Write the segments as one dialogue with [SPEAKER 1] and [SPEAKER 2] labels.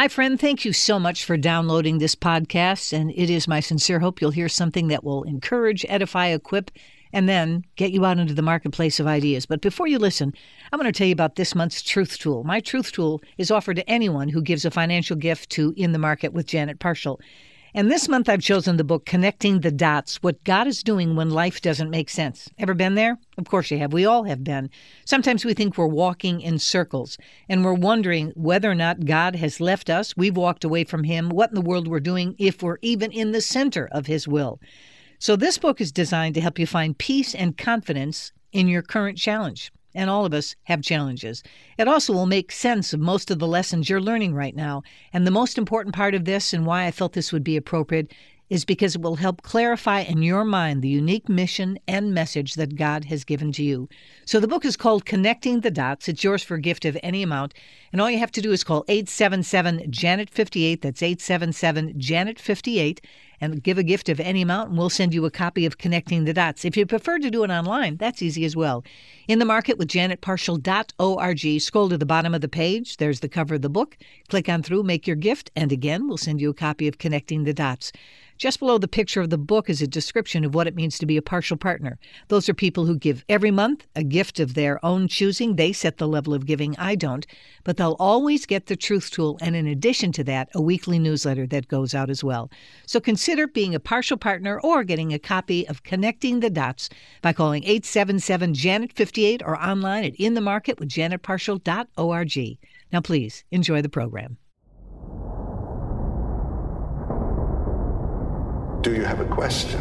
[SPEAKER 1] Hi, friend. Thank you so much for downloading this podcast. And it is my sincere hope you'll hear something that will encourage, edify, equip, and then get you out into the marketplace of ideas. But before you listen, I'm going to tell you about this month's Truth Tool. My Truth Tool is offered to anyone who gives a financial gift to In the Market with Janet Parshall. And this month I've chosen the book Connecting the Dots What God is Doing When Life Doesn't Make Sense. Ever been there? Of course you have. We all have been. Sometimes we think we're walking in circles and we're wondering whether or not God has left us. We've walked away from Him. What in the world we're doing if we're even in the center of His will. So this book is designed to help you find peace and confidence in your current challenge and all of us have challenges. It also will make sense of most of the lessons you're learning right now. And the most important part of this, and why I felt this would be appropriate, is because it will help clarify in your mind the unique mission and message that God has given to you. So the book is called Connecting the Dots. It's yours for a gift of any amount. And all you have to do is call 877 Janet 58. That's 877 Janet 58 and give a gift of any amount, and we'll send you a copy of Connecting the Dots. If you prefer to do it online, that's easy as well. In the Market with janetparshall.org, scroll to the bottom of the page. There's the cover of the book. Click on through, make your gift, and again, we'll send you a copy of Connecting the Dots. Just below the picture of the book is a description of what it means to be a Parshall partner. Those are people who give every month a gift of their own choosing. They set the level of giving, I don't, but they'll always get the Truth Tool, and in addition to that, a weekly newsletter that goes out as well. So consider being a Parshall partner or getting a copy of Connecting the Dots by calling 877 Janet 58 or online at inthemarketwithjanetparshall.org. Now, please enjoy the program.
[SPEAKER 2] Do you have a question?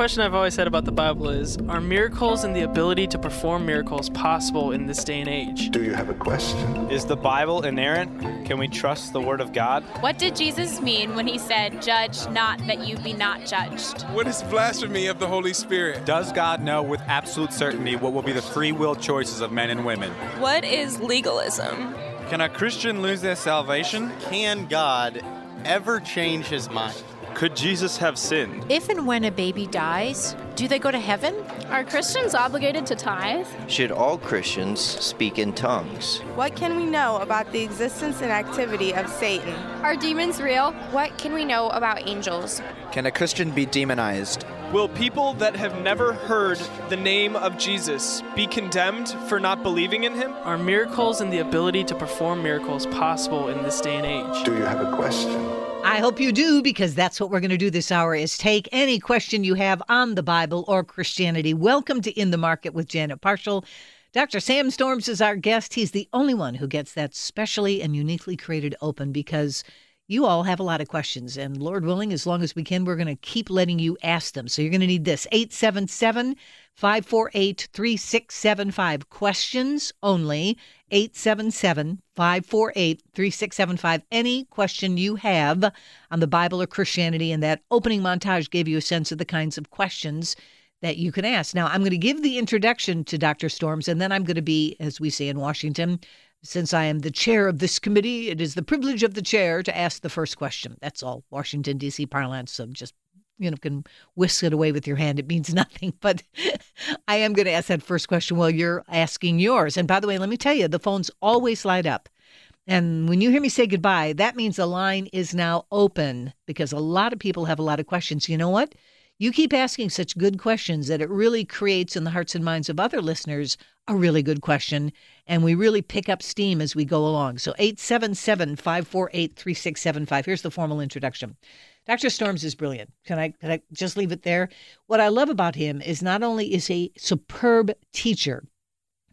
[SPEAKER 3] question I've always had about the Bible is Are miracles and the ability to perform miracles possible in this day and age?
[SPEAKER 2] Do you have a question?
[SPEAKER 4] Is the Bible inerrant? Can we trust the Word of God?
[SPEAKER 5] What did Jesus mean when he said, Judge not that you be not judged?
[SPEAKER 6] What is blasphemy of the Holy Spirit?
[SPEAKER 7] Does God know with absolute certainty what will be the free will choices of men and women?
[SPEAKER 8] What is legalism?
[SPEAKER 4] Can a Christian lose their salvation?
[SPEAKER 9] Can God ever change his mind?
[SPEAKER 4] Could Jesus have sinned?
[SPEAKER 10] If and when a baby dies, do they go to heaven?
[SPEAKER 11] Are Christians obligated to tithe?
[SPEAKER 12] Should all Christians speak in tongues?
[SPEAKER 13] What can we know about the existence and activity of Satan?
[SPEAKER 11] Are demons real?
[SPEAKER 14] What can we know about angels?
[SPEAKER 15] Can a Christian be demonized?
[SPEAKER 3] Will people that have never heard the name of Jesus be condemned for not believing in him? Are miracles and the ability to perform miracles possible in this day and age?
[SPEAKER 2] Do you have a question?
[SPEAKER 1] I hope you do because that's what we're going to do this hour is take any question you have on the Bible or Christianity. Welcome to In the Market with Janet Parshall. Dr. Sam Storms is our guest. He's the only one who gets that specially and uniquely created open because you all have a lot of questions. And Lord willing, as long as we can, we're going to keep letting you ask them. So you're going to need this 877 548 3675. Questions only. 877 548 3675. Any question you have on the Bible or Christianity, and that opening montage gave you a sense of the kinds of questions that you can ask. Now, I'm going to give the introduction to Dr. Storms, and then I'm going to be, as we say in Washington, since I am the chair of this committee, it is the privilege of the chair to ask the first question. That's all, Washington, D.C. parlance. So just, you know, can whisk it away with your hand. It means nothing. But I am going to ask that first question while you're asking yours. And by the way, let me tell you, the phones always light up. And when you hear me say goodbye, that means the line is now open because a lot of people have a lot of questions. You know what? You keep asking such good questions that it really creates in the hearts and minds of other listeners a really good question. And we really pick up steam as we go along. So 877 548 3675. Here's the formal introduction. Dr. Storms is brilliant. Can I, can I just leave it there? What I love about him is not only is he a superb teacher,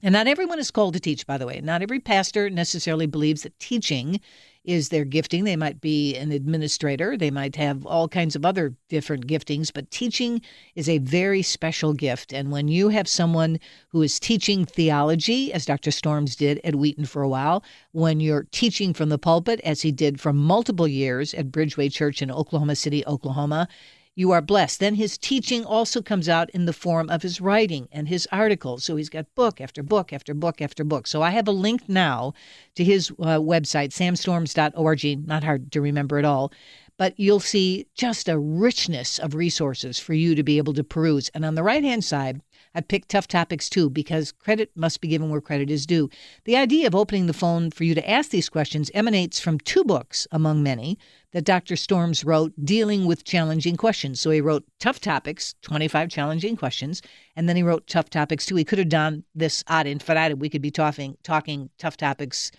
[SPEAKER 1] and not everyone is called to teach, by the way. Not every pastor necessarily believes that teaching is their gifting. They might be an administrator, they might have all kinds of other different giftings, but teaching is a very special gift. And when you have someone who is teaching theology, as Dr. Storms did at Wheaton for a while, when you're teaching from the pulpit, as he did for multiple years at Bridgeway Church in Oklahoma City, Oklahoma, you are blessed. Then his teaching also comes out in the form of his writing and his articles. So he's got book after book after book after book. So I have a link now to his uh, website, samstorms.org. Not hard to remember at all. But you'll see just a richness of resources for you to be able to peruse. And on the right hand side, I picked tough topics too because credit must be given where credit is due. The idea of opening the phone for you to ask these questions emanates from two books, among many, that Dr. Storms wrote dealing with challenging questions. So he wrote Tough Topics, 25 Challenging Questions, and then he wrote Tough Topics too. He could have done this ad infinitum. We could be talking, talking Tough Topics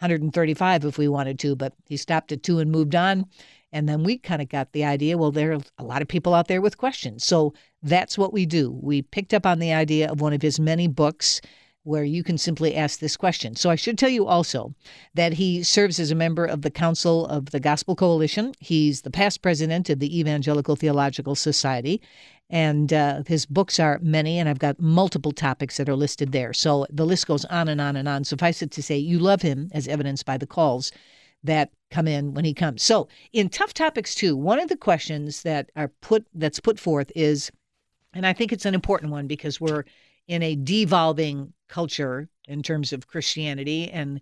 [SPEAKER 1] 135 if we wanted to, but he stopped at two and moved on. And then we kind of got the idea well, there are a lot of people out there with questions. So that's what we do. We picked up on the idea of one of his many books where you can simply ask this question. So I should tell you also that he serves as a member of the Council of the Gospel Coalition. He's the past president of the Evangelical Theological Society. And uh, his books are many, and I've got multiple topics that are listed there. So the list goes on and on and on. Suffice it to say, you love him, as evidenced by the calls that come in when he comes. So in tough topics too, one of the questions that are put that's put forth is, and I think it's an important one because we're in a devolving culture in terms of Christianity and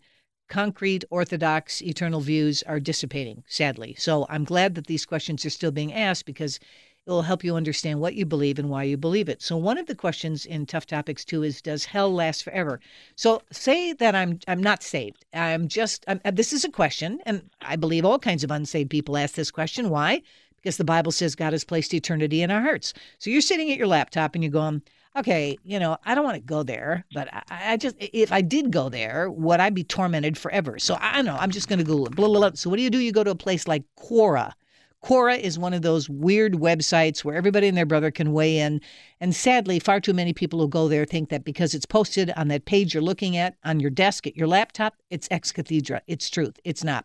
[SPEAKER 1] concrete orthodox eternal views are dissipating sadly so i'm glad that these questions are still being asked because it will help you understand what you believe and why you believe it. So one of the questions in Tough Topics too is does hell last forever? So say that I'm I'm not saved. I'm just I'm, this is a question and I believe all kinds of unsaved people ask this question. Why? Because the Bible says God has placed eternity in our hearts. So you're sitting at your laptop and you're going, okay, you know, I don't want to go there, but I, I, just, if I did go there, would I be tormented forever? So I don't know. I'm just going to Google it. Blah, blah, blah. So what do you do? You go to a place like Quora. Quora is one of those weird websites where everybody and their brother can weigh in. And sadly, far too many people who go there think that because it's posted on that page you're looking at on your desk at your laptop, it's ex cathedra. It's truth. It's not.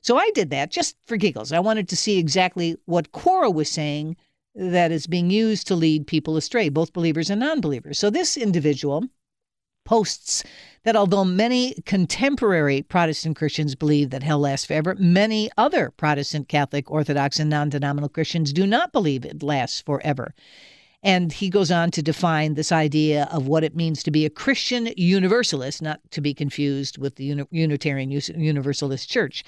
[SPEAKER 1] So I did that just for giggles. I wanted to see exactly what Quora was saying that is being used to lead people astray, both believers and non believers. So this individual posts that although many contemporary Protestant Christians believe that hell lasts forever, many other Protestant, Catholic, Orthodox, and non denominational Christians do not believe it lasts forever. And he goes on to define this idea of what it means to be a Christian universalist, not to be confused with the Unitarian Universalist Church.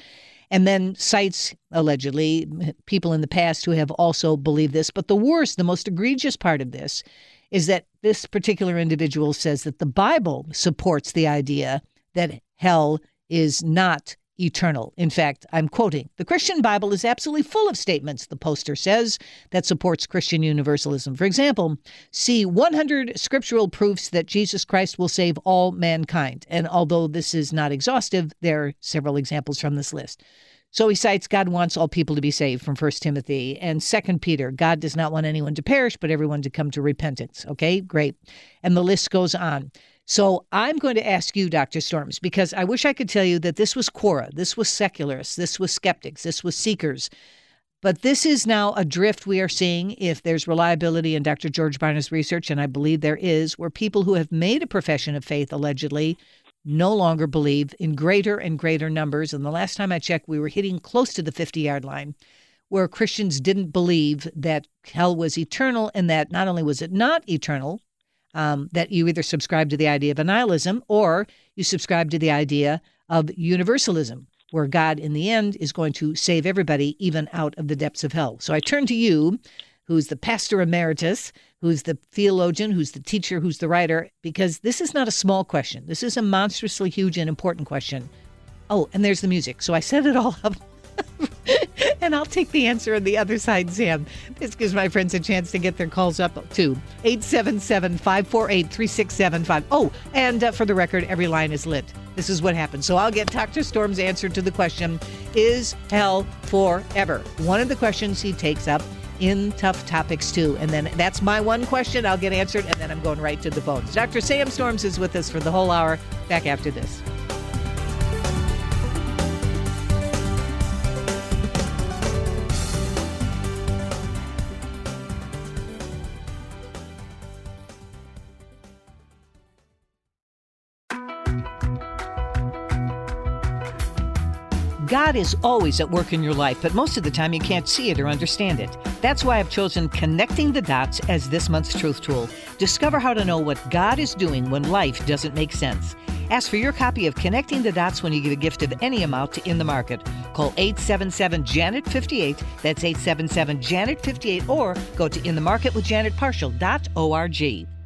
[SPEAKER 1] And then cites, allegedly, people in the past who have also believed this. But the worst, the most egregious part of this is that this particular individual says that the Bible supports the idea that hell is not eternal. In fact, I'm quoting The Christian Bible is absolutely full of statements, the poster says, that supports Christian universalism. For example, see 100 scriptural proofs that Jesus Christ will save all mankind. And although this is not exhaustive, there are several examples from this list. So he cites God wants all people to be saved from 1 Timothy and 2 Peter. God does not want anyone to perish, but everyone to come to repentance. Okay, great. And the list goes on. So I'm going to ask you, Dr. Storms, because I wish I could tell you that this was Quora, this was secularists, this was skeptics, this was seekers. But this is now a drift we are seeing if there's reliability in Dr. George Barna's research, and I believe there is, where people who have made a profession of faith allegedly no longer believe in greater and greater numbers. And the last time I checked, we were hitting close to the 50 yard line where Christians didn't believe that hell was eternal and that not only was it not eternal, um, that you either subscribe to the idea of annihilism or you subscribe to the idea of universalism, where God in the end is going to save everybody, even out of the depths of hell. So I turn to you, who's the pastor emeritus who's the theologian, who's the teacher, who's the writer, because this is not a small question. This is a monstrously huge and important question. Oh, and there's the music. So I set it all up. and I'll take the answer on the other side, Sam. This gives my friends a chance to get their calls up too. 877 548 3675. Oh, and uh, for the record, every line is lit. This is what happens. So I'll get Dr. Storm's answer to the question Is hell forever? One of the questions he takes up in Tough Topics too. And then that's my one question. I'll get answered, and then I'm going right to the phones. Dr. Sam Storms is with us for the whole hour. Back after this. God is always at work in your life, but most of the time you can't see it or understand it. That's why I've chosen Connecting the Dots as this month's truth tool. Discover how to know what God is doing when life doesn't make sense. Ask for your copy of Connecting the Dots when you give a gift of any amount to In the Market. Call 877 Janet 58. That's 877 Janet 58 or go to inthemarketwithjanetparshall.org.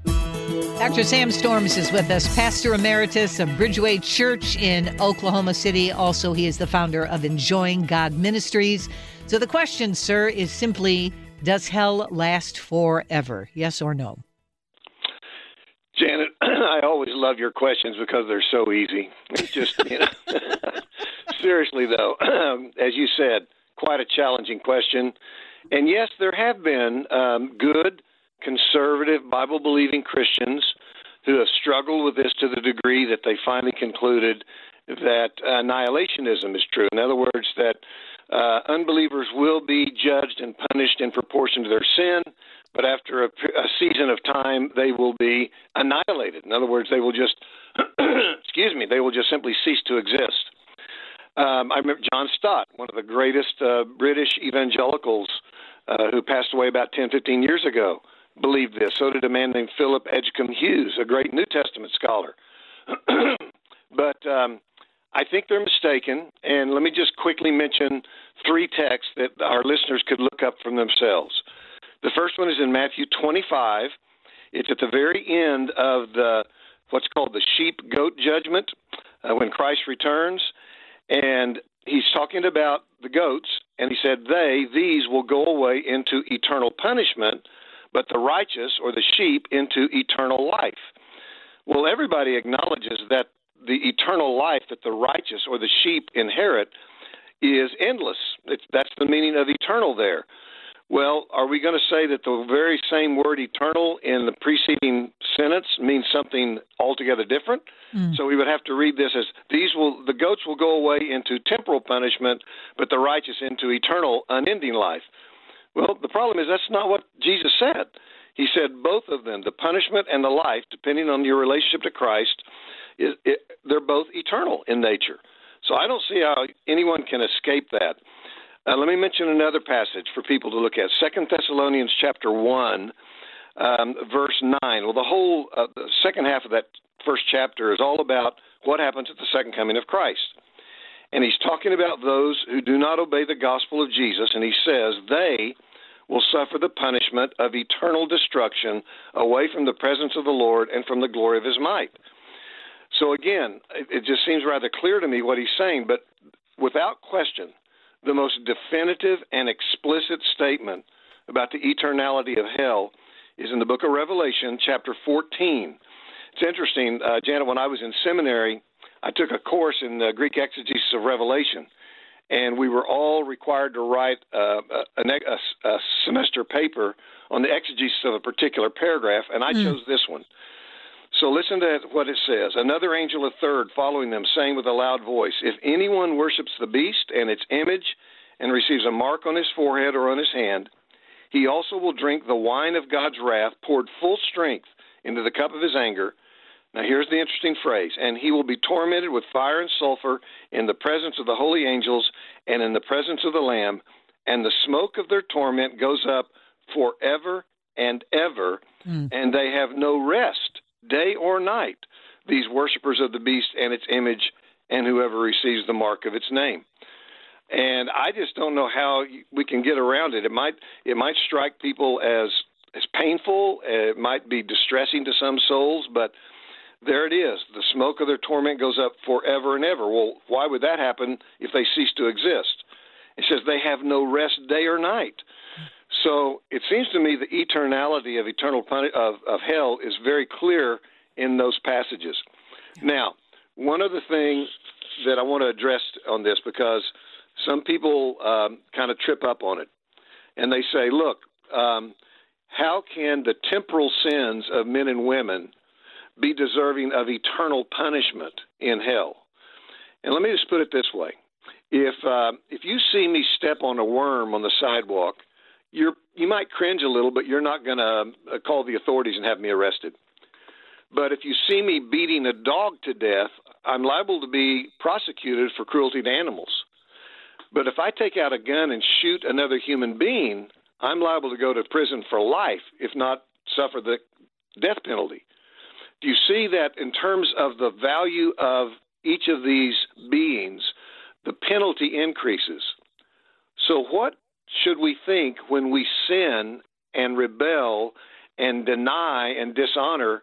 [SPEAKER 1] Dr. Sam Storms is with us, pastor emeritus of Bridgeway Church in Oklahoma City. Also, he is the founder of Enjoying God Ministries. So, the question, sir, is simply Does hell last forever? Yes or no?
[SPEAKER 16] Janet, I always love your questions because they're so easy. It's just, you know, seriously though, as you said, quite a challenging question. And yes, there have been um, good, conservative, Bible believing Christians who have struggled with this to the degree that they finally concluded that annihilationism is true. In other words, that uh, unbelievers will be judged and punished in proportion to their sin, but after a, a season of time, they will be annihilated. In other words, they will just, excuse me, they will just simply cease to exist. Um, I remember John Stott, one of the greatest uh, British evangelicals uh, who passed away about 10, 15 years ago, believed this. So did a man named Philip Edgcumbe Hughes, a great New Testament scholar. but um, I think they're mistaken. And let me just quickly mention three texts that our listeners could look up from themselves. The first one is in Matthew 25. It's at the very end of the what's called the sheep goat judgment uh, when Christ returns. And he's talking about the goats, and he said, They, these, will go away into eternal punishment, but the righteous or the sheep into eternal life. Well, everybody acknowledges that the eternal life that the righteous or the sheep inherit is endless. It's, that's the meaning of eternal there. Well, are we going to say that the very same word eternal in the preceding sentence means something altogether different? Mm. So we would have to read this as these will the goats will go away into temporal punishment, but the righteous into eternal unending life. Well, the problem is that's not what Jesus said. He said both of them, the punishment and the life, depending on your relationship to Christ, is it, they're both eternal in nature. So I don't see how anyone can escape that. Uh, let me mention another passage for people to look at. Second Thessalonians chapter one, um, verse nine. Well, the whole uh, the second half of that first chapter is all about what happens at the second coming of Christ, and he's talking about those who do not obey the gospel of Jesus, and he says they will suffer the punishment of eternal destruction away from the presence of the Lord and from the glory of His might. So again, it, just seems rather clear to me what he's saying, but without question the most definitive and explicit statement about the eternality of hell is in the book of Revelation, chapter 14. It's interesting, uh, Janet, when I was in seminary, I took a course in the Greek exegesis of Revelation, and we were all required to write uh, a, a, a, semester paper on the exegesis of a particular paragraph, and I mm. chose this one. So listen to what it says. Another angel, a third, following them, saying with a loud voice, If anyone worships the beast and its image and receives a mark on his forehead or on his hand, he also will drink the wine of God's wrath, poured full strength into the cup of his anger. Now, here's the interesting phrase and he will be tormented with fire and sulfur in the presence of the holy angels and in the presence of the Lamb, and the smoke of their torment goes up forever and ever, mm. and they have no rest day or night, these worshippers of the beast and its image, and whoever receives the mark of its name. And I just don't know how we can get around it. It might it might strike people as as painful. It might be distressing to some souls, but there it is. The smoke of their torment goes up forever and ever. Well, why would that happen if they cease to exist? It says they have no rest day or night. So it seems to me the eternality of eternal pun- of, of hell is very clear in those passages. Now, one other thing that I want to address on this because some people um, kind of trip up on it, and they say, "Look, um, how can the temporal sins of men and women be deserving of eternal punishment in hell?" And let me just put it this way: if uh, if you see me step on a worm on the sidewalk you're you might cringe a little, but you're not going to uh, call the authorities and have me arrested. But if you see me beating a dog to death, I'm liable to be prosecuted for cruelty to animals. But if I take out a gun and shoot another human being, I'm liable to go to prison for life, if not suffer the death penalty. You see that in terms of the value of each of these beings, the penalty increases? So, what should we think when we sin and rebel and deny and dishonor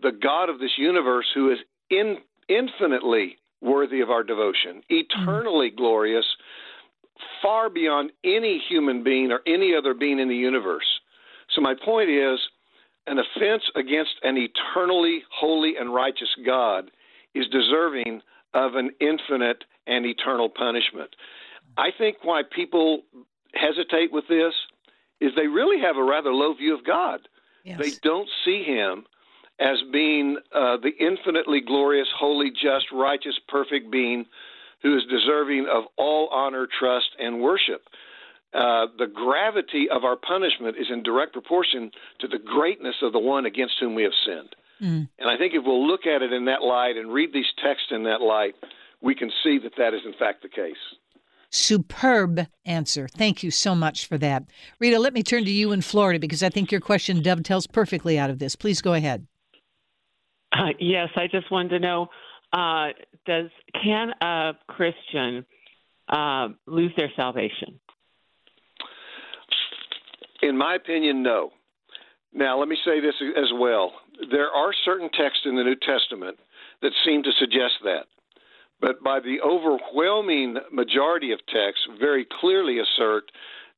[SPEAKER 16] the God of this universe who is in, infinitely worthy of our devotion, mm-hmm. eternally glorious, far beyond any human being or any other being in the universe. So, my point is an offense against an eternally holy and righteous God is deserving of an infinite and eternal punishment. I think why people hesitate with this is they really have a rather low view of God. Yes. They don't see him as being uh, the infinitely glorious, holy, just, righteous, perfect being who is deserving of all honor, trust, and worship. Uh, the gravity of our punishment is in direct proportion to the greatness of the one against whom we have sinned. Mm. And I think if we'll look at it in that light and read these texts in that light, we can see that that is in fact the case.
[SPEAKER 1] Superb answer. Thank you so much for that. Rita, let me turn to you in Florida because I think your question dovetails perfectly out of this. Please go ahead.
[SPEAKER 17] Uh, yes, I just wanted to know uh, does can a Christian uh, lose their salvation?
[SPEAKER 16] In my opinion, no. Now, let me say this as well. There are certain texts in the New Testament that seem to suggest that, but by the overwhelming majority of texts, very clearly assert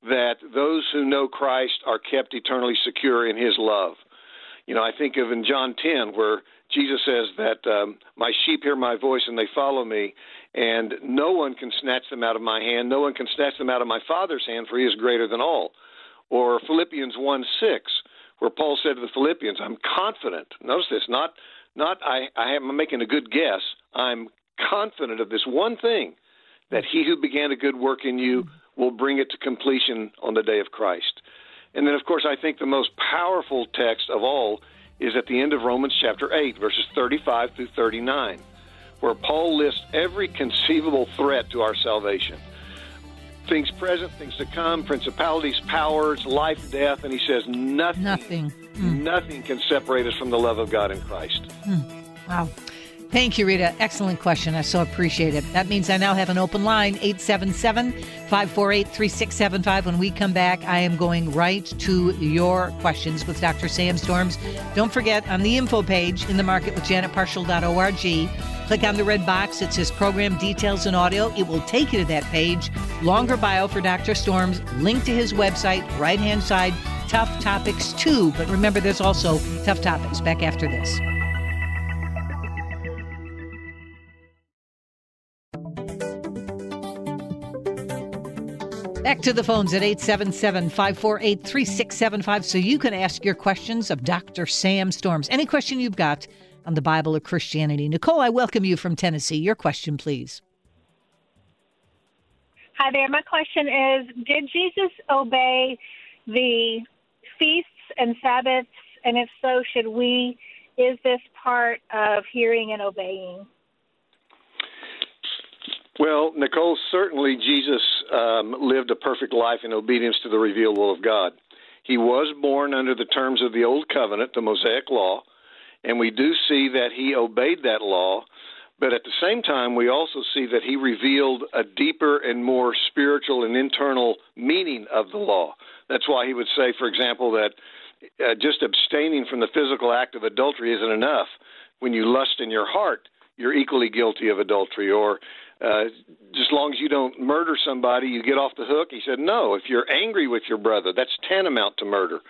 [SPEAKER 16] that those who know Christ are kept eternally secure in His love. You know, I think of in John 10 where Jesus says that um, my sheep hear my voice and they follow me, and no one can snatch them out of my hand. No one can snatch them out of my Father's hand, for He is greater than all. Or Philippians 1 6, where Paul said to the Philippians, I'm confident. Notice this, not, not I, I am making a good guess. I'm confident of this one thing that He who began a good work in you will bring it to completion on the day of Christ. And then, of course, I think the most powerful text of all is at the end of Romans chapter 8, verses 35 through 39, where Paul lists every conceivable threat to our salvation things present, things to come, principalities, powers, life, death, and he says nothing,
[SPEAKER 1] nothing,
[SPEAKER 16] mm. nothing can separate us from the love of God in Christ.
[SPEAKER 1] Mm. Wow. Thank you, Rita. Excellent question. I so appreciate it. That means I now have an open line, 877 548 3675. When we come back, I am going right to your questions with Dr. Sam Storms. Don't forget, on the info page in the market with janetparshall.org, click on the red box. It says program details and audio. It will take you to that page. Longer bio for Dr. Storms, link to his website, right hand side, Tough Topics too. But remember, there's also Tough Topics back after this. Back to the phones at 877 548 3675 so you can ask your questions of Dr. Sam Storms. Any question you've got on the Bible or Christianity. Nicole, I welcome you from Tennessee. Your question, please.
[SPEAKER 18] Hi there. My question is Did Jesus obey the feasts and Sabbaths? And if so, should we? Is this part of hearing and obeying?
[SPEAKER 16] Well, Nicole, certainly Jesus um, lived a perfect life in obedience to the revealed will of God. He was born under the terms of the Old Covenant, the Mosaic Law, and we do see that he obeyed that law. But at the same time, we also see that he revealed a deeper and more spiritual and internal meaning of the law. That's why he would say, for example, that uh, just abstaining from the physical act of adultery isn't enough. When you lust in your heart, you're equally guilty of adultery. Or uh, just long as you don't murder somebody, you get off the hook. He said, no, if you're angry with your brother, that's tantamount to murder.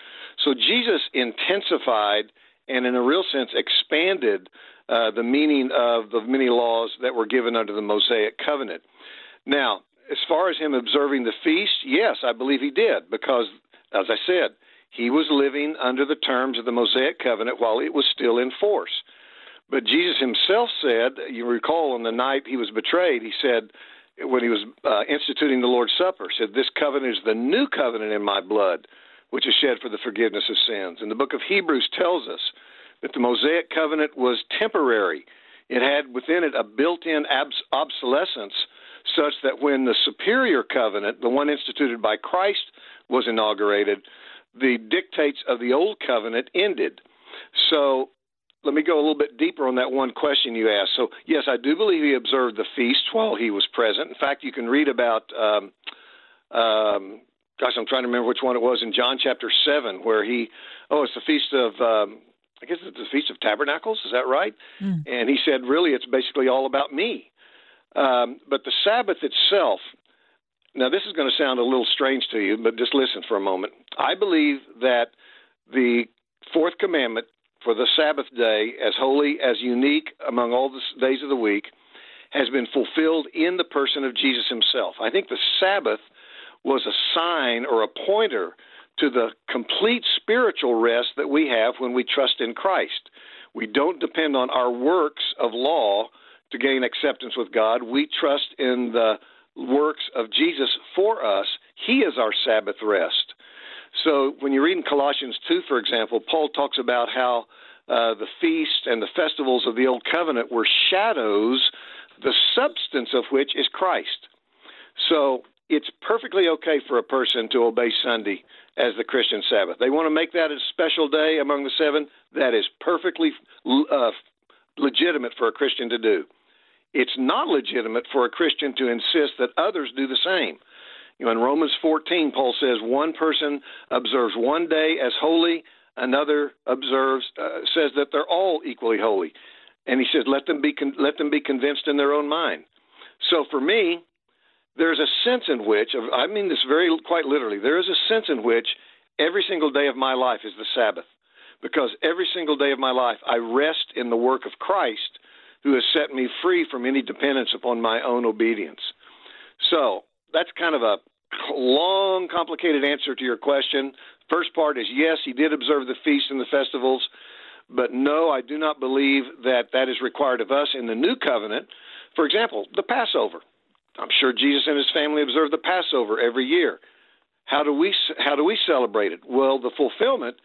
[SPEAKER 16] So Jesus intensified and, in a real sense, expanded uh, the meaning of the many laws that were given under the Mosaic covenant. Now, as far as him observing the feast, yes, I believe he did, because, as I said, he was living under the terms of the Mosaic covenant while it was still in force. But Jesus himself said, you recall on the night he was betrayed, he said, when he was uh, instituting the Lord's Supper, said, This covenant is the new covenant in my blood, which is shed for the forgiveness of sins. And the book of Hebrews tells us that the Mosaic covenant was temporary. It had within it a built in abs- obsolescence such that when the superior covenant, the one instituted by Christ, was inaugurated, the dictates of the old covenant ended. So let me go a little bit deeper on that one question you asked. So, yes, I do believe he observed the feast while he was present. In fact, you can read about, um, um, gosh, I'm trying to remember which one it was in John chapter 7, where he, oh, it's the feast of, um, I guess it's the Feast of Tabernacles. Is that right? Mm. And he said, really, it's basically all about me. Um, but the Sabbath itself, now this is going to sound a little strange to you, but just listen for a moment. I believe that the fourth commandment for the Sabbath day, as holy, as unique among all the days of the week, has been fulfilled in the person of Jesus himself. I think the Sabbath was a sign or a pointer to the complete spiritual rest that we have when we trust in Christ. We don't depend on our works of law to gain acceptance with God. We trust in the works of Jesus for us. He is our Sabbath rest. So when you read in Colossians 2, for example, Paul talks about how uh, the feast and the festivals of the Old Covenant were shadows, the substance of which is Christ. So it's perfectly okay for a person to obey Sunday as the Christian Sabbath. They want to make that a special day among the seven. That is perfectly uh, legitimate for a Christian to do. It's not legitimate for a Christian to insist that others do the same. You know, in Romans 14, Paul says one person observes one day as holy, another observes uh, says that they're all equally holy, and he says let them be con- let them be convinced in their own mind. So for me, there's a sense in which I mean this very quite literally. There is a sense in which every single day of my life is the Sabbath, because every single day of my life I rest in the work of Christ, who has set me free from any dependence upon my own obedience. So that's kind of a long, complicated answer to your question. First part is yes, he did observe the feasts and the festivals, but no, I do not believe that that is required of us in the new covenant. For example, the Passover. I'm sure Jesus and his family observed the Passover every year. How do we how do we celebrate it? Well, the fulfillment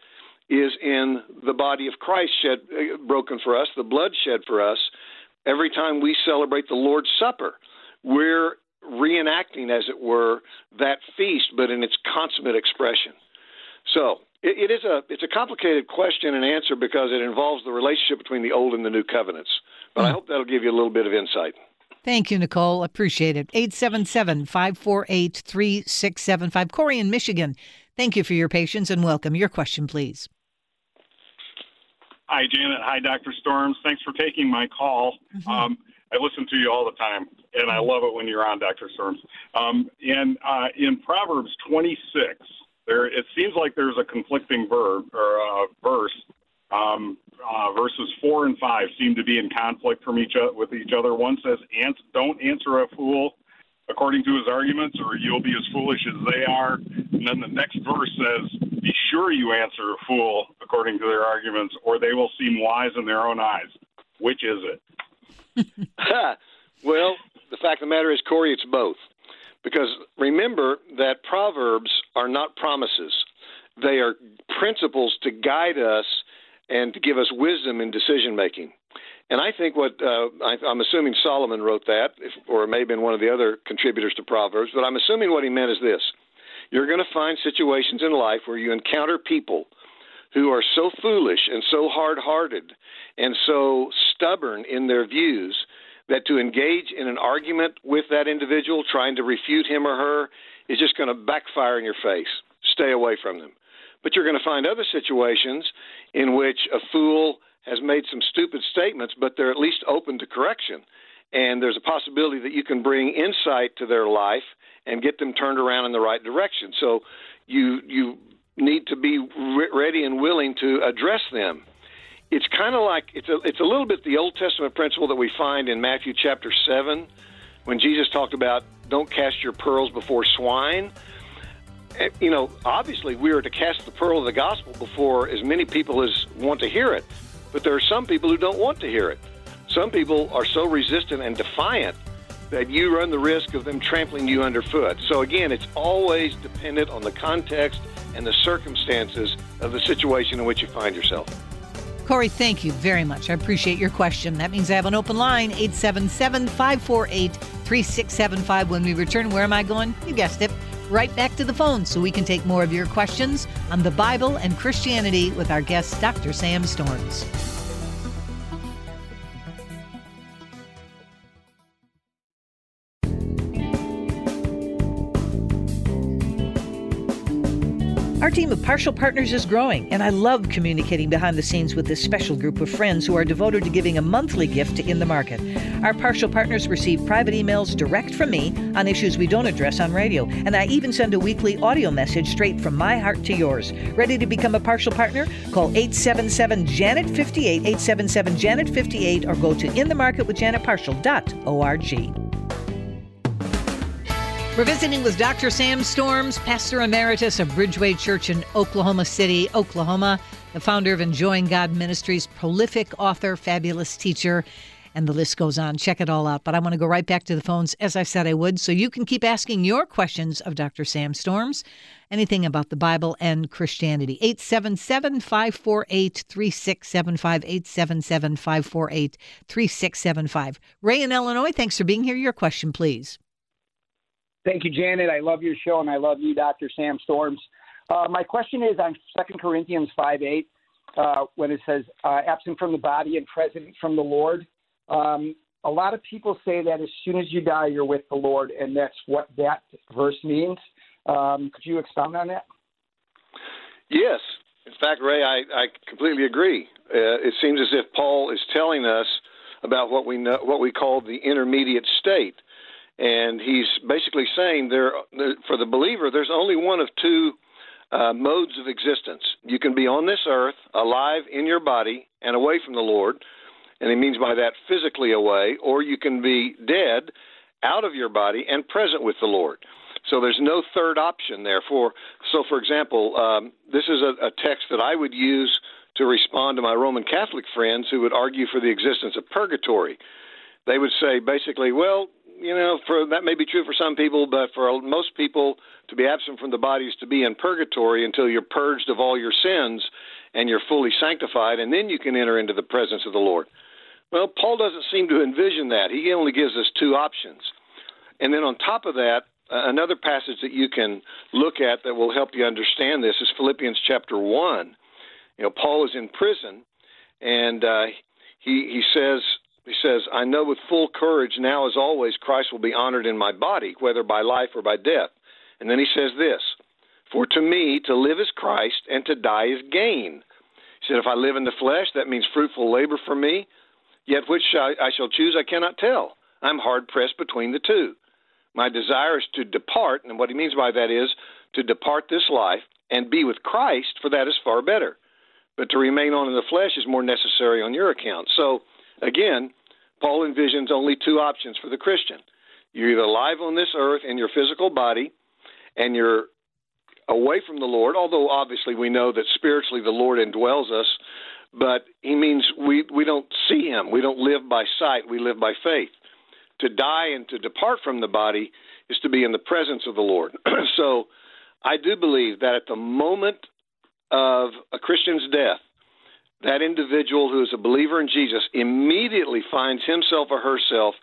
[SPEAKER 16] is in the body of Christ shed broken for us, the blood shed for us. Every time we celebrate the Lord's Supper, we're reenacting, as it were, that feast, but in its consummate expression. So it, it is a it's a complicated question and answer because it involves the relationship between the old and the new covenants. But. I hmm. hope that'll give you a little bit of insight.
[SPEAKER 1] Thank you, Nicole. Appreciate it. 877 548 3675. Corey in Michigan, thank you for your patience and welcome. Your question, please.
[SPEAKER 19] Hi, Janet. Hi, Dr. Storms. Thanks for taking my call. Mm-hmm. Um, I listen to you all the time, and I love it when you're on, Dr. Storms. Um, and uh, in Proverbs 26, there it seems like there's a conflicting verb or uh, verse. Um, uh, verses four and five seem to be in conflict from each other, with each other. One says, "Don't answer a fool according to his arguments, or you'll be as foolish as they are." And then the next verse says, "Be sure you answer a fool according to their arguments, or they will seem wise in their own eyes." Which is it?
[SPEAKER 16] well, the fact of the matter is, Corey, it's both. Because remember that Proverbs are not promises, they are principles to guide us and to give us wisdom in decision making. And I think what uh, I, am assuming Solomon wrote that, if, or it may have been one of the other contributors to Proverbs, but I'm assuming what he meant is this you're going to find situations in life where you encounter people who are so foolish and so hard hearted and so stubborn in their views that to engage in an argument with that individual, trying to refute him or her, is just going to backfire in your face. Stay away from them. But you're going to find other situations in which a fool has made some stupid statements, but they're at least open to correction. And there's a possibility that you can bring insight to their life and get them turned around in the right direction. So you you need to be re- ready and willing to address them it's kind of like it's a it's a little bit the Old Testament principle that we find in Matthew chapter seven, when Jesus talked about don't cast your pearls before swine. Eh, you know, obviously we are to cast the pearl of the gospel before as many people as want to hear it, but there are some people who don't want to hear it. Some people are so resistant and defiant that you run the risk of them trampling you underfoot. So again, it's always dependent on the context and the circumstances of the situation in which you find yourself.
[SPEAKER 1] Corey, thank you very much. I appreciate your question. That means I have an open line, 877 548 3675. When we return, where am I going? You guessed it. Right back to the phone so we can take more of your questions on the Bible and Christianity with our guest, Dr. Sam Storms. Our team of Parshall partners is growing, and I love communicating behind the scenes with this special group of friends who are devoted to giving a monthly gift to In the Market. Our Parshall partners receive private emails direct from me on issues we don't address on radio, and I even send a weekly audio message straight from my heart to yours. Ready to become a Parshall partner? Call 877 Janet 58 877 Janet 58 or go to inthemarketwithjanetparshall.org. We're visiting with Dr. Sam Storms, Pastor Emeritus of Bridgeway Church in Oklahoma City, Oklahoma, the founder of Enjoying God Ministries, prolific author, fabulous teacher, and the list goes on. Check it all out. But I want to go right back to the phones, as I said I would, so you can keep asking your questions of Dr. Sam Storms, anything about the Bible and Christianity. 877 548 3675. 877 548 3675. Ray in Illinois, thanks for being here. Your question, please.
[SPEAKER 20] Thank you, Janet. I love your show, and I love you, Dr. Sam Storms. Uh, my question is on 2 Corinthians 5 8, uh, when it says, uh, absent from the body and present from the Lord. Um, a lot of people say that as soon as you die, you're with the Lord, and that's what that verse means. Um, could you expound on that?
[SPEAKER 16] Yes. In fact, Ray, I, I completely agree. Uh, it seems as if Paul is telling us about what we know, what we call the intermediate state and he's basically saying there for the believer there's only one of two uh, modes of existence. You can be on this earth alive in your body and away from the lord and he means by that physically away or you can be dead out of your body and present with the lord. So there's no third option there. For so for example um, this is a, a text that i would use to respond to my roman catholic friends who would argue for the existence of purgatory. They would say basically, well, you know, for that may be true for some people, but for most people, to be absent from the body is to be in purgatory until you're purged of all your sins and you're fully sanctified, and then you can enter into the presence of the Lord. Well, Paul doesn't seem to envision that. He only gives us two options. And then on top of that, another passage that you can look at that will help you understand this is Philippians chapter 1. You know, Paul is in prison, and uh, he, he says, he says, I know with full courage now as always Christ will be honored in my body, whether by life or by death. And then he says this For to me, to live is Christ, and to die is gain. He said, If I live in the flesh, that means fruitful labor for me. Yet which I shall choose, I cannot tell. I'm hard pressed between the two. My desire is to depart, and what he means by that is to depart this life and be with Christ, for that is far better. But to remain on in the flesh is more necessary on your account. So, again, Paul envisions only two options for the Christian. You're either alive on this earth in your physical body and you're away from the Lord, although obviously we know that spiritually the Lord indwells us, but he means we, we don't see him. We don't live by sight, we live by faith. To die and to depart from the body is to be in the presence of the Lord. so I do believe that at the moment of a Christian's death, that individual who is a believer in Jesus immediately finds himself or herself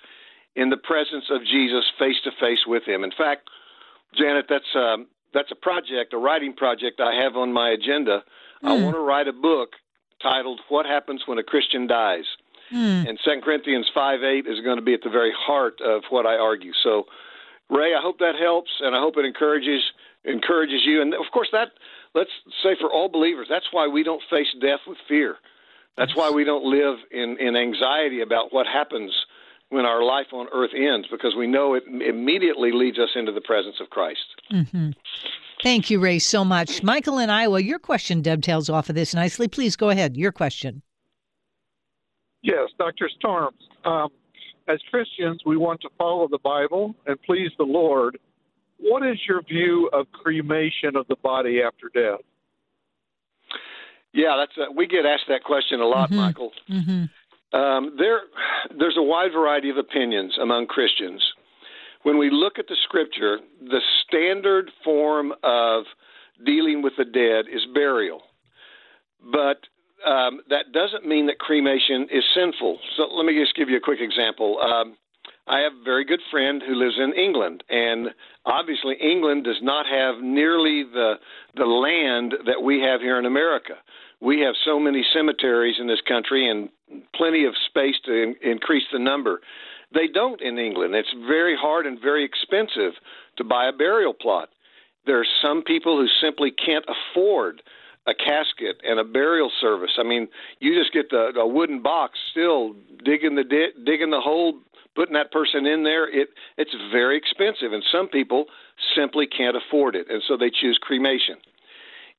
[SPEAKER 16] in the presence of Jesus face to face with him. In fact, Janet, that's um, that's a project, a writing project I have on my agenda. Mm. I hmm. want to write a book titled "What Happens When a Christian Dies," mm. and 2 Corinthians five eight is going to be at the very heart of what I argue. So, Ray, I hope that helps, and I hope it encourages encourages you. And of course, that let's say for all believers, that's why we don't face death with fear. That's why we don't live in, in anxiety about what happens when our life on earth ends, because we know it immediately leads us into the presence of Christ.
[SPEAKER 1] Mm-hmm. Thank you, Ray, so much. Michael in Iowa, your question dovetails off of this nicely. Please go ahead. Your question.
[SPEAKER 21] Yes, Dr. Storms. Um, as Christians, we want to follow the Bible and please the Lord what is your view of cremation of the body after death?
[SPEAKER 16] Yeah, that's a, we get asked that question a lot,
[SPEAKER 1] mm-hmm.
[SPEAKER 16] Michael.
[SPEAKER 1] Mm-hmm.
[SPEAKER 16] Um, there, there's a wide variety of opinions among Christians. When we look at the Scripture, the standard form of dealing with the dead is burial, but um, that doesn't mean that cremation is sinful. So let me just give you a quick example. Um, I have a very good friend who lives in England, and obviously England does not have nearly the the land that we have here in America. We have so many cemeteries in this country and plenty of space to in, increase the number. They don't in England. It's very hard and very expensive to buy a burial plot. There are some people who simply can't afford a casket and a burial service. I mean, you just get the a wooden box, still digging the di- digging the hole, putting that person in there. It it's very expensive, and some people simply can't afford it, and so they choose cremation.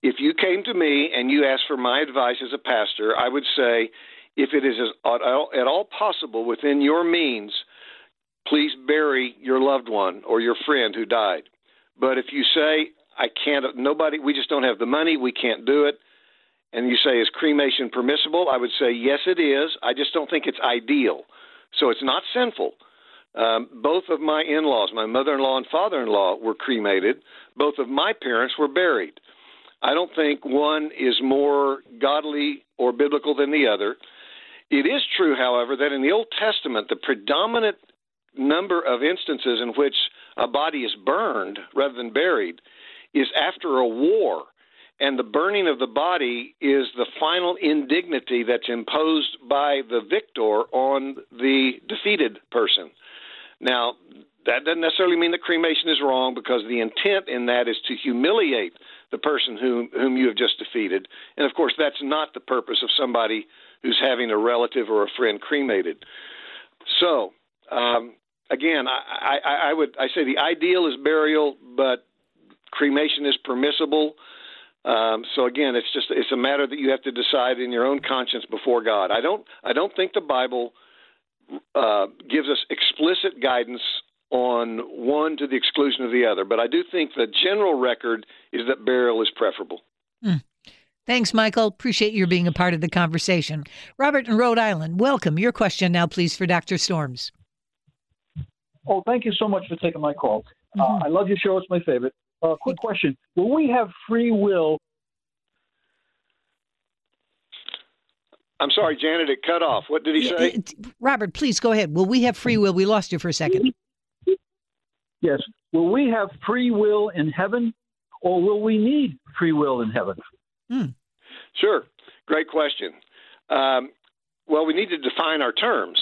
[SPEAKER 16] If you came to me and you asked for my advice as a pastor, I would say, if it is at all possible within your means, please bury your loved one or your friend who died. But if you say, I can't, nobody, we just don't have the money, we can't do it, and you say, is cremation permissible? I would say, yes, it is. I just don't think it's ideal. So it's not sinful. Um, both of my in laws, my mother in law and father in law, were cremated. Both of my parents were buried. I don't think one is more godly or biblical than the other. It is true, however, that in the Old Testament, the predominant number of instances in which a body is burned rather than buried is after a war. And the burning of the body is the final indignity that's imposed by the victor on the defeated person. Now, that doesn't necessarily mean that cremation is wrong because the intent in that is to humiliate the person whom, whom you have just defeated. And of course, that's not the purpose of somebody who's having a relative or a friend cremated. So, um, again, I, I, I would I say the ideal is burial, but cremation is permissible. Um, so again, it's just it's a matter that you have to decide in your own conscience before God. I don't I don't think the Bible uh, gives us explicit guidance on one to the exclusion of the other, but I do think the general record is that burial is preferable.
[SPEAKER 1] Mm. Thanks, Michael. Appreciate your being a part of the conversation. Robert in Rhode Island, welcome. Your question now, please, for Dr. Storms.
[SPEAKER 22] Oh, thank you so much for taking my call. Mm-hmm. Uh, I love your show. It's my favorite. Uh, quick question: Will we have free will?
[SPEAKER 16] I'm sorry, Janet. It cut off. What did he say? It,
[SPEAKER 1] Robert, please go ahead. Will we have free will? We lost you for a second.
[SPEAKER 22] Yes. Will we have free will in heaven, or will we need free will in heaven?
[SPEAKER 1] Hmm.
[SPEAKER 16] Sure. Great question. Um, well, we need to define our terms.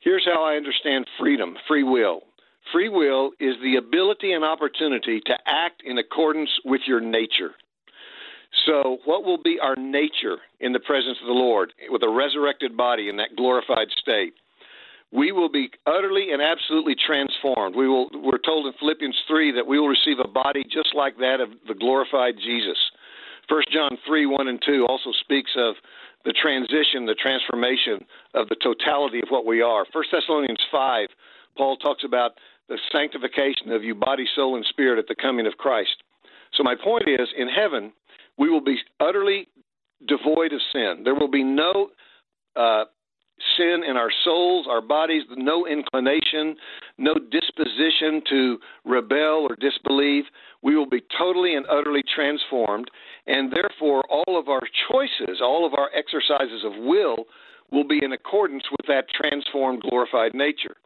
[SPEAKER 16] Here's how I understand freedom, free will. Free will is the ability and opportunity to act in accordance with your nature. So, what will be our nature in the presence of the Lord with a resurrected body in that glorified state? We will be utterly and absolutely transformed. We will, we're told in Philippians 3 that we will receive a body just like that of the glorified Jesus. 1 John 3 1 and 2 also speaks of the transition, the transformation of the totality of what we are. 1 Thessalonians 5, Paul talks about the sanctification of you, body, soul, and spirit at the coming of Christ. So, my point is in heaven, we will be utterly devoid of sin. There will be no uh, sin in our souls, our bodies, no inclination, no disposition to rebel or disbelieve. We will be totally and utterly transformed, and therefore, all of our choices, all of our exercises of will, will be in accordance with that transformed, glorified nature.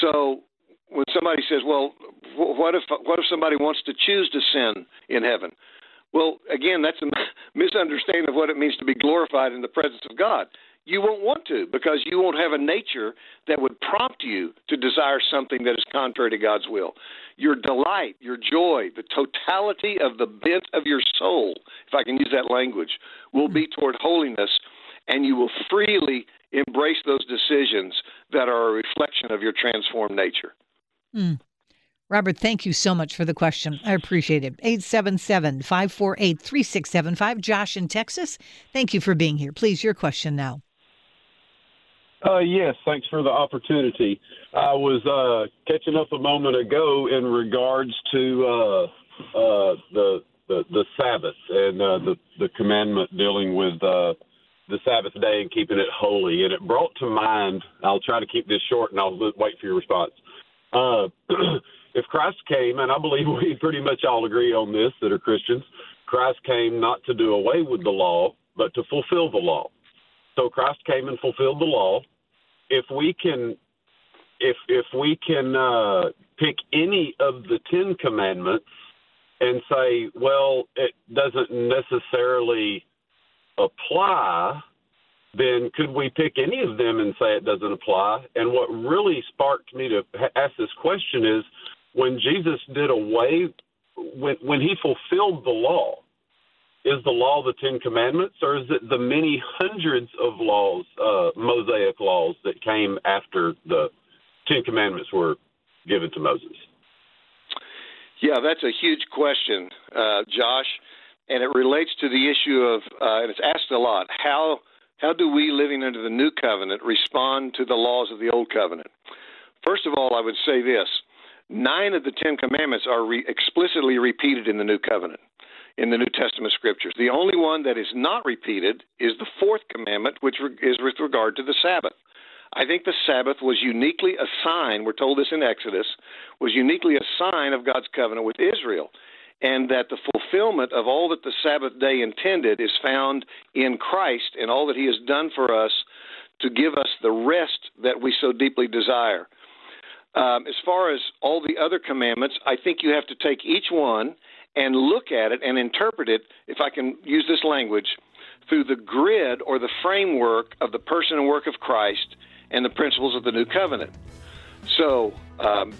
[SPEAKER 16] So, when somebody says, "Well, what if what if somebody wants to choose to sin in heaven?" Well, again, that's a misunderstanding of what it means to be glorified in the presence of God. You won't want to because you won't have a nature that would prompt you to desire something that is contrary to God's will. Your delight, your joy, the totality of the bent of your soul, if I can use that language, will be toward holiness, and you will freely embrace those decisions that are a reflection of your transformed nature.
[SPEAKER 1] Mm. Robert, thank you so much for the question. I appreciate it. 877 548 3675. Josh in Texas, thank you for being here. Please, your question now.
[SPEAKER 23] Uh, yes, thanks for the opportunity. I was uh, catching up a moment ago in regards to uh, uh the, the, the Sabbath and uh, the the commandment dealing with uh, the Sabbath day and keeping it holy, and it brought to mind. I'll try to keep this short, and I'll wait for your response. if Christ came, and I believe we pretty much all agree on this that are Christians, Christ came not to do away with the law, but to fulfill the law. So Christ came and fulfilled the law. If we can, if if we can uh, pick any of the Ten Commandments and say, well, it doesn't necessarily apply, then could we pick any of them and say it doesn't apply? And what really sparked me to ask this question is when Jesus did away when when he fulfilled the law, is the law the Ten Commandments, or is it the many hundreds of laws, uh, Mosaic laws that came after the Ten Commandments were given to Moses?
[SPEAKER 16] Yeah, that's a huge question, uh, Josh, and it relates to the issue of, uh, and it's asked a lot. How how do we, living under the new covenant, respond to the laws of the old covenant? First of all, I would say this: nine of the Ten Commandments are re- explicitly repeated in the new covenant in the New Testament scriptures. The only one that is not repeated is the fourth commandment, which is with regard to the Sabbath. I think the Sabbath was uniquely a sign, we're told this in Exodus, was uniquely a sign of God's covenant with Israel. And that the fulfillment of all that the Sabbath day intended is found in Christ and all that He has done for us to give us the rest that we so deeply desire. Um, as far as all the other commandments, I think you have to take each one and look at it and interpret it, if I can use this language, through the grid or the framework of the person and work of Christ and the principles of the new covenant. So, um,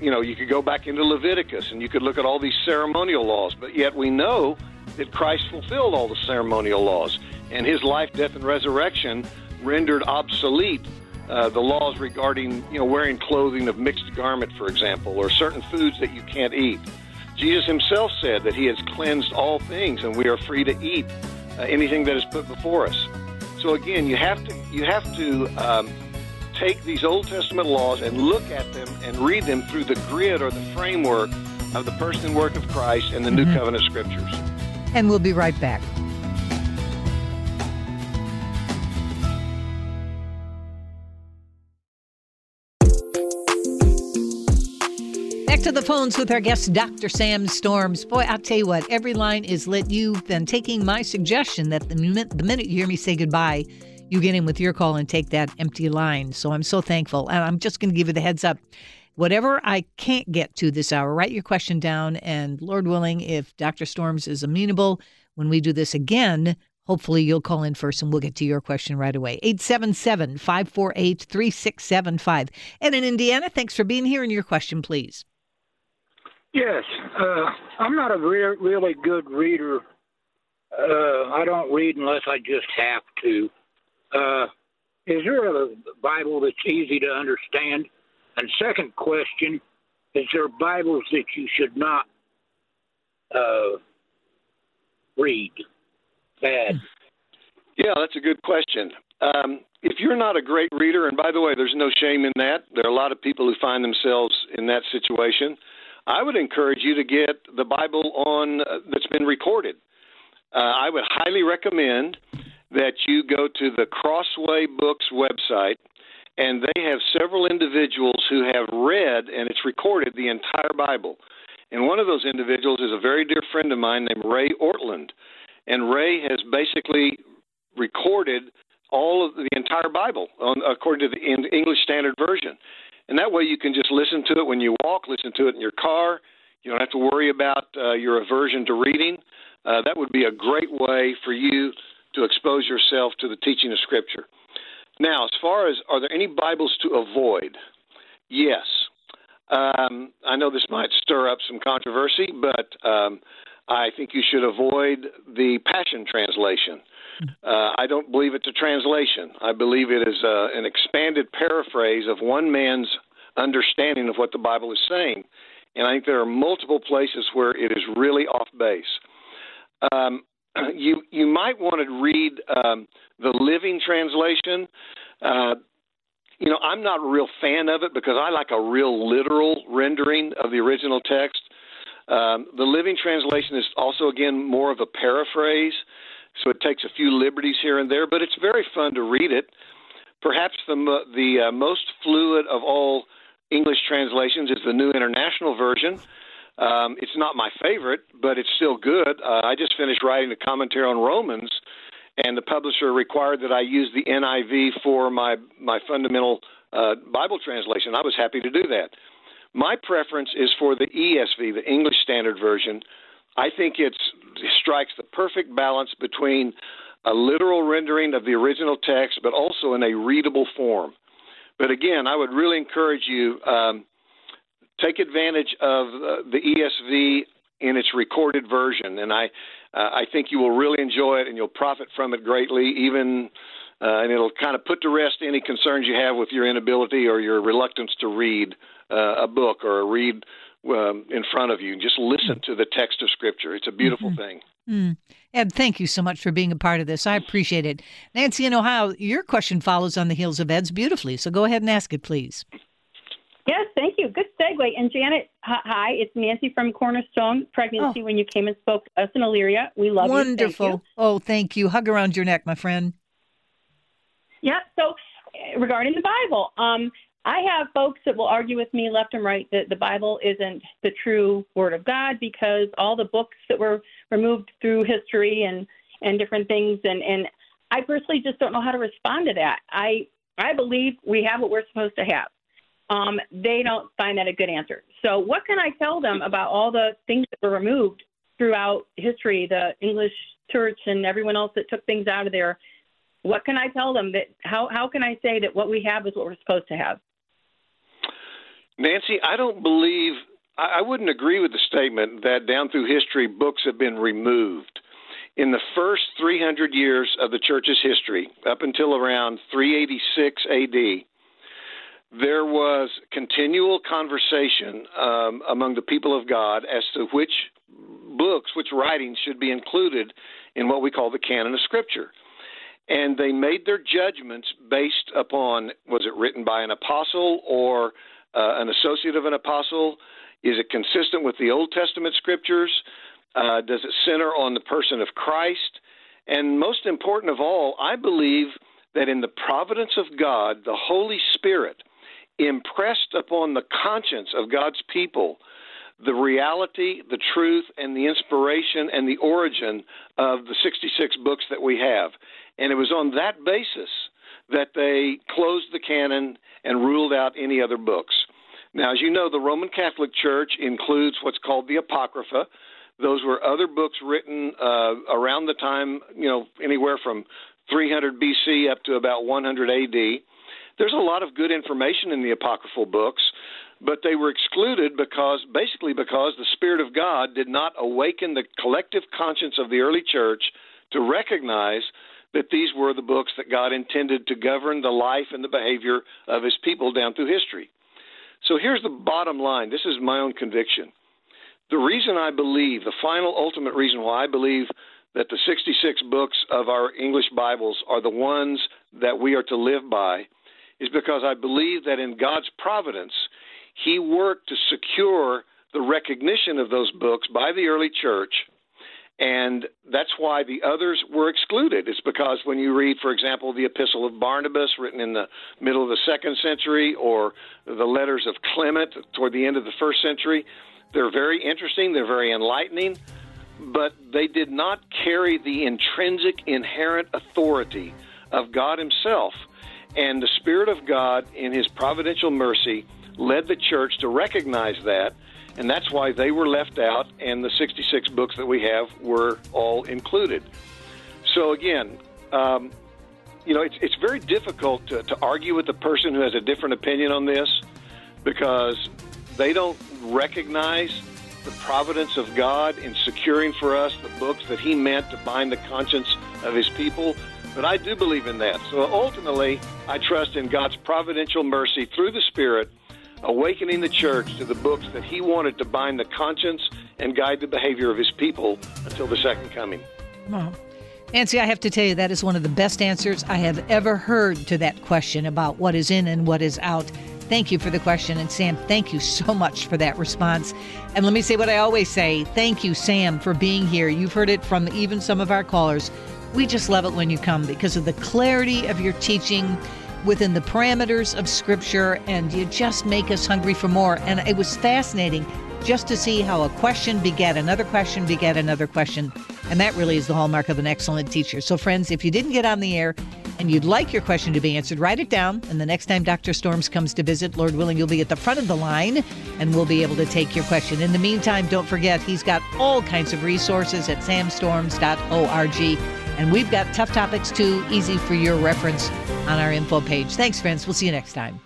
[SPEAKER 16] you know, you could go back into Leviticus and you could look at all these ceremonial laws, but yet we know that Christ fulfilled all the ceremonial laws, and his life, death, and resurrection rendered obsolete uh, the laws regarding, you know, wearing clothing of mixed garment, for example, or certain foods that you can't eat. Jesus himself said that he has cleansed all things, and we are free to eat uh, anything that is put before us. So again, you have to you have to um, take these Old Testament laws and look at them and read them through the grid or the framework of the person and work of Christ and the mm-hmm. New Covenant Scriptures.
[SPEAKER 1] And we'll be right back. Back to the phones with our guest, Dr. Sam Storms. Boy, I'll tell you what, every line is lit. You've been taking my suggestion that the minute, the minute you hear me say goodbye, you get in with your call and take that empty line. So I'm so thankful. And I'm just going to give you the heads up. Whatever I can't get to this hour, write your question down. Ed Lord willing, if Dr. Storms is amenable, when we do this again, hopefully you'll call in first and we'll get to your question right away. 877 548 3675. And in Indiana, thanks for being here and your question, please.
[SPEAKER 24] Yes, uh, I'm not a re- really good reader. Uh, I don't read unless I just have to. Uh, is there a Bible that's easy to understand? And second question, is there Bibles that you should not uh, read? Bad.
[SPEAKER 16] Yeah, that's a good question. Um, if you're not a great reader, and by the way, there's no shame in that. There are a lot of people who find themselves in that situation. I would encourage you to get the Bible on uh, that's been recorded. Uh, I would highly recommend that you go to the Crossway Books website, and they have several individuals who have read and it's recorded the entire Bible. And one of those individuals is a very dear friend of mine named Ray Ortlund. And Ray has basically recorded all of the entire Bible on, according to the English Standard Version. And that way you can just listen to it when you walk, listen to it in your car. You don't have to worry about uh, your aversion to reading. Uh, that would be a great way for you to expose yourself to the teaching of Scripture. Now, as far as are there any Bibles to avoid? Yes. Um, I know this might stir up some controversy, but um, I think you should avoid the Passion Translation. Uh, I don't believe it's a translation. I believe it is uh, an expanded paraphrase of one man's understanding of what the Bible is saying. And I think there are multiple places where it is really off base. Um, you you might want to read um, the Living Translation. Uh, you know, I'm not a real fan of it because I like a real literal rendering of the original text. Um, the Living Translation is also, again, more of a paraphrase, so it takes a few liberties here and there, but it's very fun to read it. Perhaps the the uh, most fluid of all English translations is the New International Version. Um, it's not my favorite, but it's still good. Uh, I just finished writing a commentary on Romans, and the publisher required that I use the NIV for my my fundamental uh, Bible translation. I was happy to do that. My preference is for the ESV, the English Standard Version. I think it strikes the perfect balance between a literal rendering of the original text, but also in a readable form. But again, I would really encourage you um, take advantage of uh, the ESV in its recorded version, and I uh, I think you will really enjoy it and you'll profit from it greatly. Even uh, and it'll kind of put to rest any concerns you have with your inability or your reluctance to read uh, a book or read um, in front of you. Just listen to the text of Scripture. It's a beautiful
[SPEAKER 1] Mhm.
[SPEAKER 16] thing.
[SPEAKER 1] Mm. Ed, thank you so much for being a part of this. I appreciate it. Nancy in Ohio, your question follows on the heels of Ed's beautifully. So go ahead and ask it, please.
[SPEAKER 25] Yes, thank you. Good segue. And Janet, hi, it's Nancy from Cornerstone Pregnancy. When you came and spoke to us in Elyria, we love you.
[SPEAKER 1] Wonderful. Oh, thank you. Hug around your neck, my friend.
[SPEAKER 25] Yeah. So uh, regarding the Bible, um, I have folks that will argue with me left and right that the Bible isn't the true Word of God because all the books that were removed through history and and different things, and and I personally just don't know how to respond to that. I I believe we have what we're supposed to have. Um, they don't find that a good answer. So what can I tell them about all the things that were removed throughout history, the English church and everyone else that took things out of there? What can I tell them that how how can I say that what we have is what we're supposed to have?
[SPEAKER 16] Nancy, I don't believe, I I wouldn't agree with the statement that down through history books have been removed. In the first 300 years of the church's history, up until around 386 AD, there was continual conversation um, among the people of God as to which books, which writings should be included in what we call the canon of Scripture. And they made their judgments based upon was it written by an apostle or uh, an associate of an apostle? Is it consistent with the Old Testament scriptures? Uh, does it center on the person of Christ? And most important of all, I believe that in the providence of God, the Holy Spirit impressed upon the conscience of God's people the reality, the truth, and the inspiration and the origin of the 66 books that we have. And it was on that basis that they closed the canon and ruled out any other books. Now, as you know, the Roman Catholic Church includes what's called the Apocrypha. Those were other books written uh, around the time, you know, anywhere from 300 BC up to about 100 AD. There's a lot of good information in the apocryphal books, but they were excluded because basically because the Spirit of God did not awaken the collective conscience of the early church to recognize that these were the books that God intended to govern the life and the behavior of his people down through history. So here's the bottom line this is my own conviction. The reason I believe, the final ultimate reason why I believe that the 66 books of our English Bibles are the ones that we are to live by is because I believe that in God's providence, He worked to secure the recognition of those books by the early church. And that's why the others were excluded. It's because when you read, for example, the Epistle of Barnabas, written in the middle of the second century, or the letters of Clement toward the end of the first century, they're very interesting, they're very enlightening, but they did not carry the intrinsic, inherent authority of God Himself. And the Spirit of God, in His providential mercy, led the church to recognize that, and that's why they were left out, and the 66 books that we have were all included. So, again, um, you know, it's, it's very difficult to, to argue with the person who has a different opinion on this because they don't recognize the providence of God in securing for us the books that He meant to bind the conscience of His people. But I do believe in that. So ultimately, I trust in God's providential mercy through the Spirit, awakening the church to the books that He wanted to bind the conscience and guide the behavior of His people until the second coming.
[SPEAKER 1] Well, Nancy, I have to tell you, that is one of the best answers I have ever heard to that question about what is in and what is out. Thank you for the question. And Sam, thank you so much for that response. And let me say what I always say thank you, Sam, for being here. You've heard it from even some of our callers. We just love it when you come because of the clarity of your teaching within the parameters of Scripture, and you just make us hungry for more. And it was fascinating just to see how a question begat another question, begat another question. And that really is the hallmark of an excellent teacher. So, friends, if you didn't get on the air and you'd like your question to be answered, write it down. And the next time Dr. Storms comes to visit, Lord willing, you'll be at the front of the line and we'll be able to take your question. In the meantime, don't forget, he's got all kinds of resources at samstorms.org. And we've got tough topics too, easy for your reference on our info page. Thanks, friends. We'll see you next time.